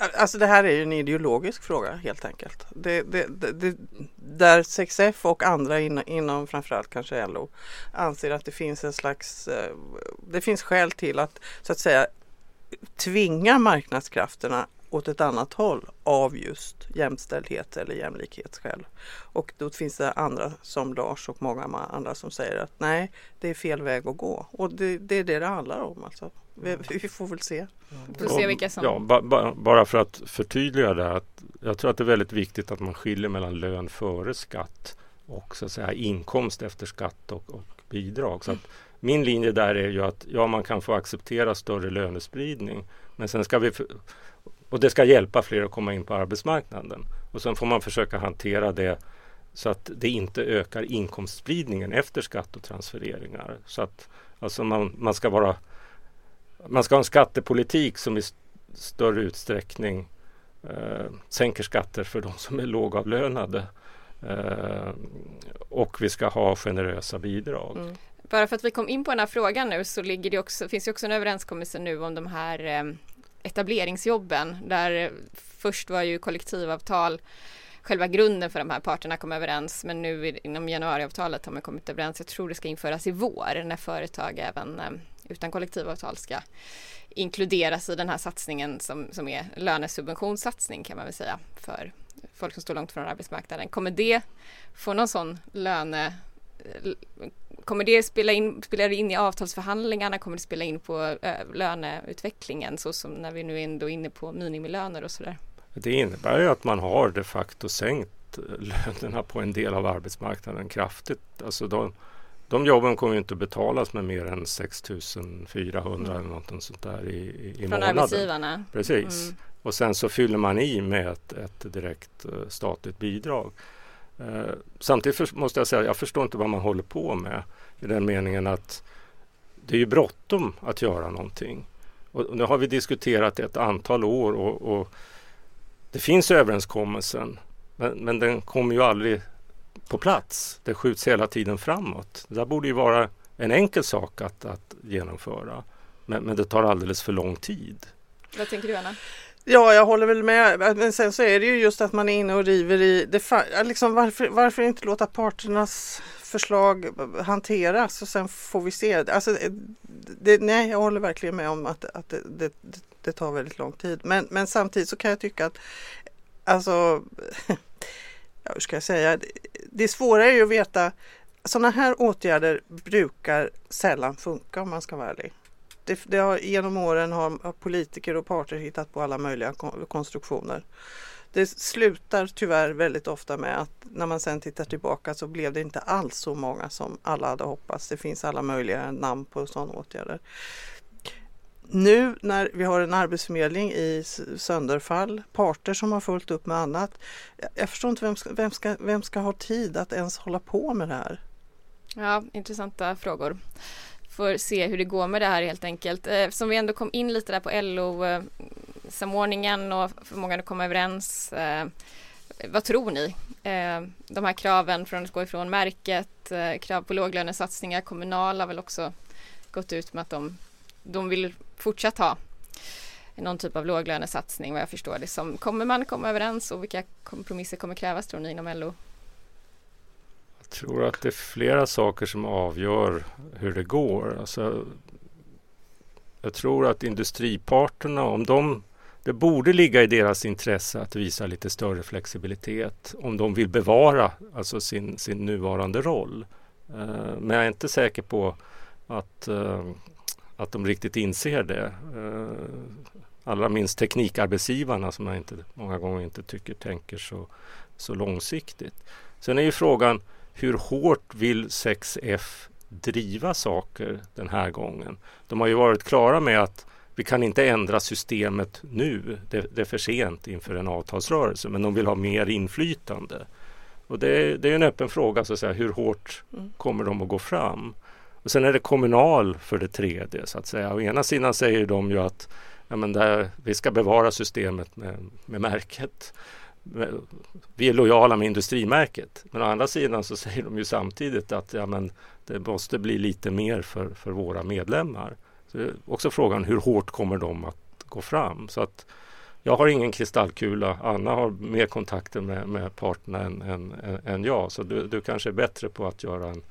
Alltså det här är ju en ideologisk fråga helt enkelt. Det, det, det, där 6F och andra in, inom framförallt kanske LO anser att det finns en slags, eh, det finns skäl till att så att säga tvinga marknadskrafterna åt ett annat håll av just jämställdhet eller jämlikhetsskäl. Och då finns det andra som Lars och många andra som säger att nej, det är fel väg att gå. Och det, det är det det handlar om alltså. Vi, får väl se. Vi får se vilka som... Ja, ba, ba, bara för att förtydliga det. Att jag tror att det är väldigt viktigt att man skiljer mellan lön före skatt och så att säga inkomst efter skatt och, och bidrag. Så att min linje där är ju att ja, man kan få acceptera större lönespridning. Men sen ska vi och det ska hjälpa fler att komma in på arbetsmarknaden. Och sen får man försöka hantera det så att det inte ökar inkomstspridningen efter skatt och transfereringar. Så att alltså man, man ska vara man ska ha en skattepolitik som i större utsträckning eh, sänker skatter för de som är lågavlönade. Eh, och vi ska ha generösa bidrag. Mm. Bara för att vi kom in på den här frågan nu så ligger det också, finns det också en överenskommelse nu om de här eh, etableringsjobben där först var ju kollektivavtal själva grunden för de här parterna kom överens men nu inom januariavtalet har man kommit överens. Jag tror det ska införas i vår när företag även eh, utan kollektivavtal ska inkluderas i den här satsningen som, som är lönesubventionssatsning kan man väl säga för folk som står långt från arbetsmarknaden. Kommer det få någon sån löne Kommer det spela in, spela in i avtalsförhandlingarna? Kommer det spela in på eh, löneutvecklingen så som när vi nu är ändå inne på minimilöner och sådär? Det innebär ju att man har de facto sänkt eh, lönerna på en del av arbetsmarknaden kraftigt. Alltså de, de jobben kommer inte betalas med mer än 6 400 eller något sånt där i, i Från månaden. arbetsgivarna? Precis. Mm. Och sen så fyller man i med ett, ett direkt uh, statligt bidrag. Uh, samtidigt måste jag säga, jag förstår inte vad man håller på med i den meningen att det är ju bråttom att göra någonting. Och nu har vi diskuterat ett antal år och, och det finns överenskommelsen men, men den kommer ju aldrig på plats. Det skjuts hela tiden framåt. Det där borde ju vara en enkel sak att, att genomföra. Men, men det tar alldeles för lång tid. Vad tänker du Anna? Ja, jag håller väl med. Men sen så är det ju just att man är inne och river i det. Liksom varför, varför inte låta parternas förslag hanteras och sen får vi se. Alltså, det, nej, jag håller verkligen med om att, att det, det, det, tar väldigt lång tid. Men, men samtidigt så kan jag tycka att alltså, *laughs* ja, hur ska jag säga, det svåra är ju att veta sådana här åtgärder brukar sällan funka om man ska vara ärlig. Det, det har, genom åren har politiker och parter hittat på alla möjliga konstruktioner. Det slutar tyvärr väldigt ofta med att när man sen tittar tillbaka så blev det inte alls så många som alla hade hoppats. Det finns alla möjliga namn på sådana åtgärder. Nu när vi har en arbetsförmedling i sönderfall, parter som har fullt upp med annat. Jag förstår inte vem ska, vem ska, vem ska ha tid att ens hålla på med det här? Ja, intressanta frågor. Får se hur det går med det här helt enkelt. Eh, Eftersom vi ändå kom in lite där på LO eh, samordningen och förmågan att komma överens. Eh, vad tror ni? De här kraven från att gå ifrån märket, krav på låglönesatsningar, Kommunal har väl också gått ut med att de, de vill fortsatt ha någon typ av låglönesatsning vad jag förstår det som. Kommer man komma överens och vilka kompromisser kommer krävas tror ni inom LO? Jag tror att det är flera saker som avgör hur det går. Alltså, jag tror att industriparterna, om de det borde ligga i deras intresse att visa lite större flexibilitet om de vill bevara alltså sin, sin nuvarande roll. Eh, men jag är inte säker på att, eh, att de riktigt inser det. Uh, allra minst teknikarbetsgivarna som jag inte, många gånger inte tycker tänker så, så långsiktigt. Sen är ju frågan hur hårt vill 6F driva saker den här gången? De har ju varit klara med att vi kan inte ändra systemet nu. Det, det, är för sent inför en avtalsrörelse, men de vill ha mer inflytande. Och det, det är en öppen fråga, så att säga, hur hårt mm. kommer de att gå fram? Och sen är det kommunal för det tredje, så att säga. Å ena sidan säger de ju att ja, men där, vi ska bevara systemet med, med märket. Vi är lojala med industrimärket. Men å andra sidan så *laughs* säger de ju samtidigt att ja, men det måste bli lite mer för, för våra medlemmar. Så det är också frågan hur hårt kommer de att gå fram? Så att jag har ingen kristallkula. Anna har mer kontakter med, med parterna än, än, än jag. Så du, du kanske är bättre på att göra en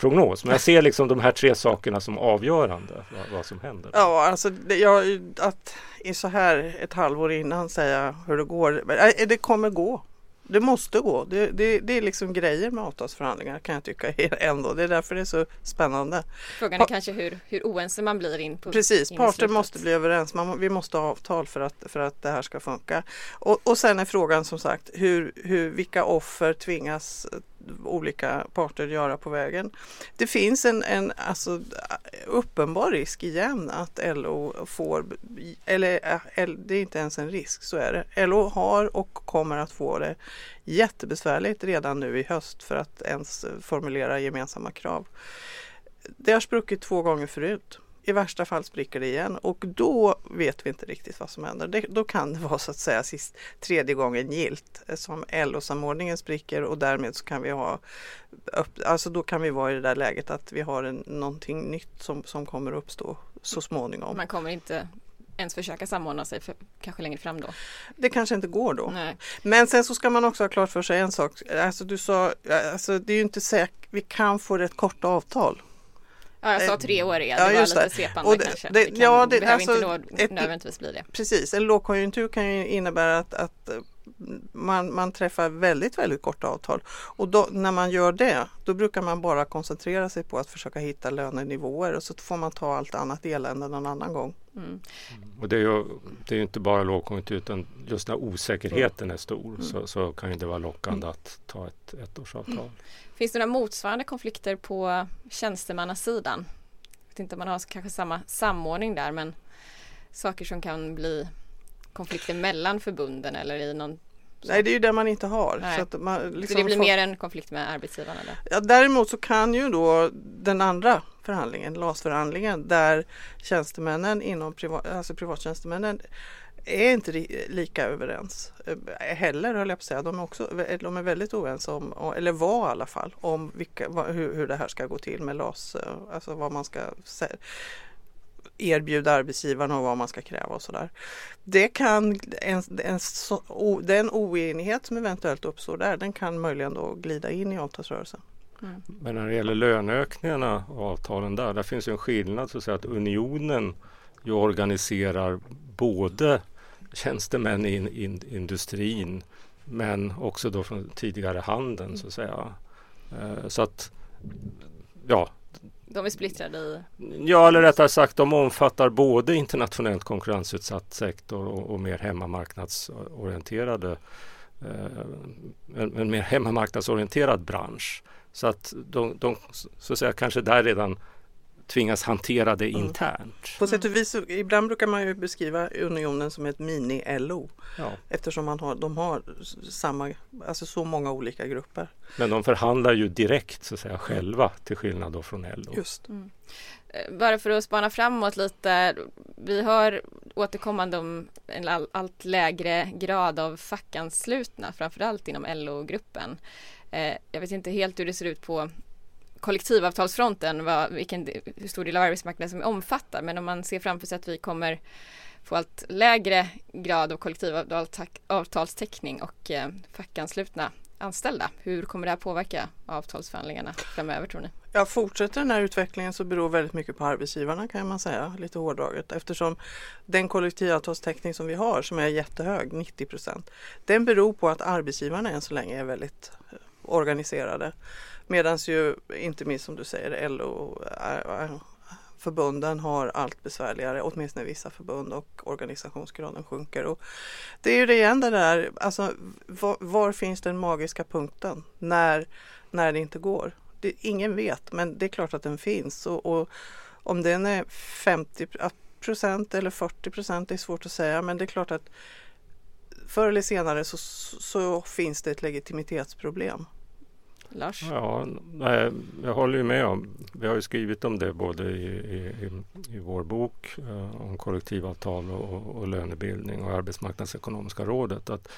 prognos. Men jag ser liksom de här tre sakerna som avgörande vad, vad som händer. Ja, alltså det, jag, att i så här ett halvår innan säga hur det går. Det kommer gå. Det måste gå. Det, det, det, är liksom grejer med avtalsförhandlingar kan jag tycka *laughs* ändå. Det är därför det är så spännande. Frågan är pa kanske hur, hur oense man blir in på Precis, parter måste bli överens. Man, vi måste ha avtal för att, för att det här ska funka. Och, och sen är frågan som sagt hur, hur, vilka offer tvingas olika parter göra på vägen. Det finns en, en alltså, uppenbar risk igen att LO får, eller eh, det är inte ens en risk, så är det. LO har och kommer att få det jättebesvärligt redan nu i höst för att ens formulera gemensamma krav. Det har spruckit två gånger förut. I värsta fall spricker det igen och då vet vi inte riktigt vad som händer. Det, då kan det vara så att säga sist, tredje gången gilt eh, som LO-samordningen spricker och därmed så kan vi ha Alltså då kan vi vara i det där läget att vi har en, någonting nytt som, som kommer uppstå så småningom. Man kommer inte ens försöka samordna sig för, kanske längre fram då? Det kanske inte går då. Nej. Men sen så ska man också ha klart för sig en sak. Alltså du sa, alltså det är ju inte säkert, vi kan få rätt korta avtal. Ja, jag sa tre år är det ja, var lite svepande det, kanske. Det, det kan, ja, det behöver alltså, inte ett, nödvändigtvis bli det. Precis, en lågkonjunktur kan ju innebära att, att man, man träffar väldigt, väldigt korta avtal. Och då, när man gör det, då brukar man bara koncentrera sig på att försöka hitta lönenivåer och så får man ta allt annat elände någon annan gång. Mm. Och det är ju det är inte bara lågkonjunktur utan just när osäkerheten är stor mm. så, så, kan det vara lockande mm. att ta ett ettårsavtal. Mm. Finns det några motsvarande konflikter på tjänstemannasidan? Jag vet inte om man har kanske samma samordning där men saker som kan bli konflikter mellan förbunden eller i någon Nej, det är ju det man inte har. Så, att man, liksom så det blir får... mer en konflikt med arbetsgivarna? Eller? Ja, däremot så kan ju då den andra förhandlingen, LAS-förhandlingen, där tjänstemännen inom privat, alltså privattjänstemännen är inte lika överens eh, heller höll jag på att säga. De är, också, de är väldigt oense om, eller var i alla fall, om vilka, hur, hur det här ska gå till med LAS, eh, alltså vad man ska erbjuda arbetsgivarna och vad man ska kräva och sådär. Det kan, en, en, o, den oenighet som eventuellt uppstår där, den kan möjligen då glida in i avtalsrörelsen. Mm. Men när det gäller löneökningarna och avtalen där, där finns ju en skillnad så att, säga, att unionen ju organiserar både tjänstemän i in, in, industrin men också då från tidigare handeln så att säga. Uh, så att ja, de är splittrade i? Ja, eller rättare sagt de omfattar både internationellt konkurrensutsatt sektor och, och mer hemmamarknadsorienterade eh, en, en, mer hemmamarknadsorienterad bransch. Så att de, de så att säga, kanske där redan tvingas hantera det mm. internt. På sätt och vis, ibland brukar man ju beskriva unionen som ett mini-LO ja. eftersom man har, de har samma, alltså så många olika grupper. Men de förhandlar ju direkt så att säga själva till skillnad då från LO. Just. Mm. Eh, bara för att spana framåt lite. Vi har återkommande om en all, allt lägre grad av fackanslutna, framförallt inom LO-gruppen. Eh, jag vet inte helt hur det ser ut på kollektivavtalsfronten, vad, vilken, hur stor del av arbetsmarknaden som är omfattar, men om man ser framför sig att vi kommer få allt lägre grad av kollektivavtalstäckning och eh, fackanslutna anställda. Hur kommer det här påverka avtalsförhandlingarna framöver tror ni? Ja, fortsätter den här utvecklingen så beror väldigt mycket på arbetsgivarna kan man säga, lite hårdraget. Eftersom den kollektivavtalstäckning som vi har som är jättehög, 90 procent, den beror på att arbetsgivarna än så länge är väldigt eh, organiserade. Medan ju, inte minst som du säger, LO eh, eh, förbunden har allt besvärligare, åtminstone vissa förbund och organisationsgraden sjunker. Och det är ju det igen det där, alltså var, var, finns den magiska punkten när, när det inte går? Det, ingen vet, men det är klart att den finns och, och om den är 50 procent eller 40 procent är svårt att säga, men det är klart att förr eller senare så, så finns det ett legitimitetsproblem. Lars? Ja, nej, jag håller ju med om, vi har ju skrivit om det både i, i, i vår bok eh, om kollektivavtal och, och lönebildning och Arbetsmarknadsekonomiska rådet. Att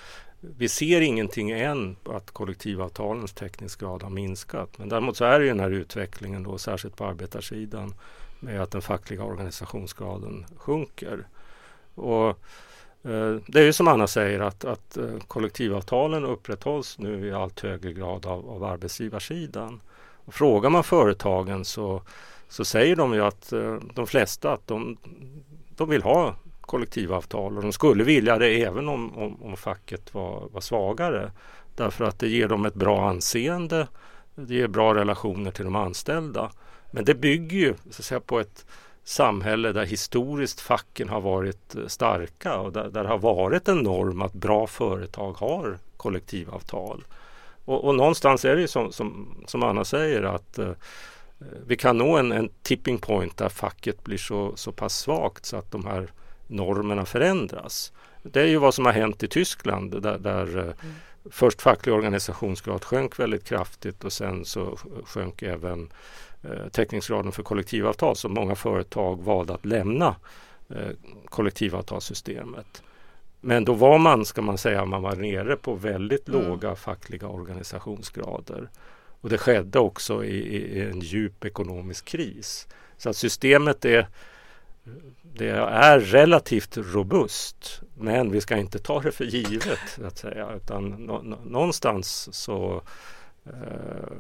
vi ser ingenting än att kollektivavtalens täckningsgrad har minskat. Men däremot så är det ju den här utvecklingen då, särskilt på arbetarsidan, med att den fackliga organisationsgraden sjunker. Och Eh, det är ju som Anna säger att, att eh, kollektivavtalen upprätthålls nu i allt högre grad av, av arbetsgivarsidan. Och frågar man företagen så, så säger de ju att eh, de flesta att de, de vill ha kollektivavtal och de skulle vilja det även om, om, om facket var, var svagare. Därför att det ger dem ett bra anseende, det ger bra relationer till de anställda. Men det bygger ju så att säga, på ett samhälle där historiskt facken har varit eh, starka och där, där har varit en norm att bra företag har kollektivavtal. Och, och någonstans är det som, som, som Anna säger att eh, vi kan nå en, en, tipping point där facket blir så, så pass svagt så att de här normerna förändras. Det är ju vad som har hänt i Tyskland där, där eh, mm. först facklig organisationsgrad sjönk väldigt kraftigt och sen så sjönk även täckningsgraden för kollektivavtal så många företag valde att lämna eh, kollektivavtalssystemet. Men då var man, ska man säga, man var nere på väldigt mm. låga fackliga organisationsgrader. Och det skedde också i, i, en djup ekonomisk kris. Så att systemet är, det är relativt robust. Men vi ska inte ta det för givet. Att säga, utan nå, någonstans så eh,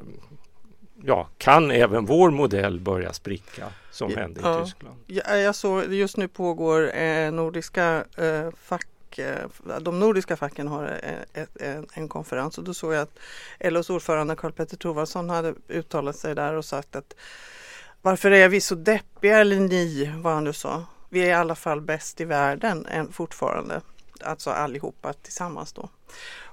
ja, kan även vår modell börja spricka som ja, hände i ja. Tyskland? Ja, jag såg, just nu pågår eh, nordiska eh, fack eh, de nordiska facken har eh, en, en, konferens och då såg jag att LOs ordförande Karl-Petter Thorwaldsson hade uttalat sig där och sagt att varför är vi så deppiga, eller ni, vad han nu sa. Vi är i alla fall bäst i världen än fortfarande, alltså allihopa tillsammans då.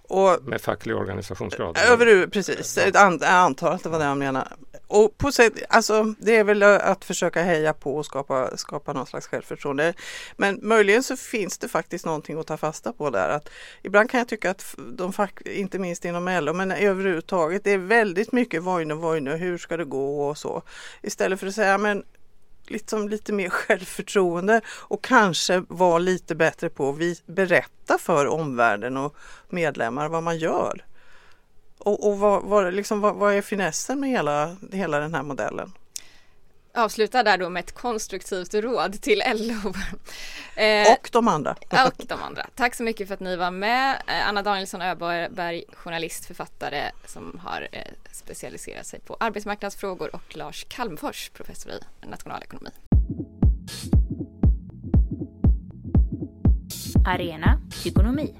Och, med facklig organisationsgrad? Över, precis, jag antar att det var det han menade. Och på sätt, alltså, det är väl att försöka heja på och skapa, skapa någon slags självförtroende. Men möjligen så finns det faktiskt någonting att ta fasta på där. Att ibland kan jag tycka att de fack, inte minst inom LO, men överhuvudtaget, det är väldigt mycket vojne, vojne, hur ska det gå och så. Istället för att säga, men liksom lite mer självförtroende och kanske vara lite bättre på att berätta för omvärlden och medlemmar vad man gör. Och, och vad, vad, liksom, vad, vad är finessen med hela, hela den här modellen? Avsluta där då med ett konstruktivt råd till LO. *laughs* Eh, och de andra. och de andra. Tack så mycket för att ni var med. Eh, Anna Danielsson Öberg, journalist, författare som har eh, specialiserat sig på arbetsmarknadsfrågor och Lars Kalmfors, professor i nationalekonomi. Arena Ekonomi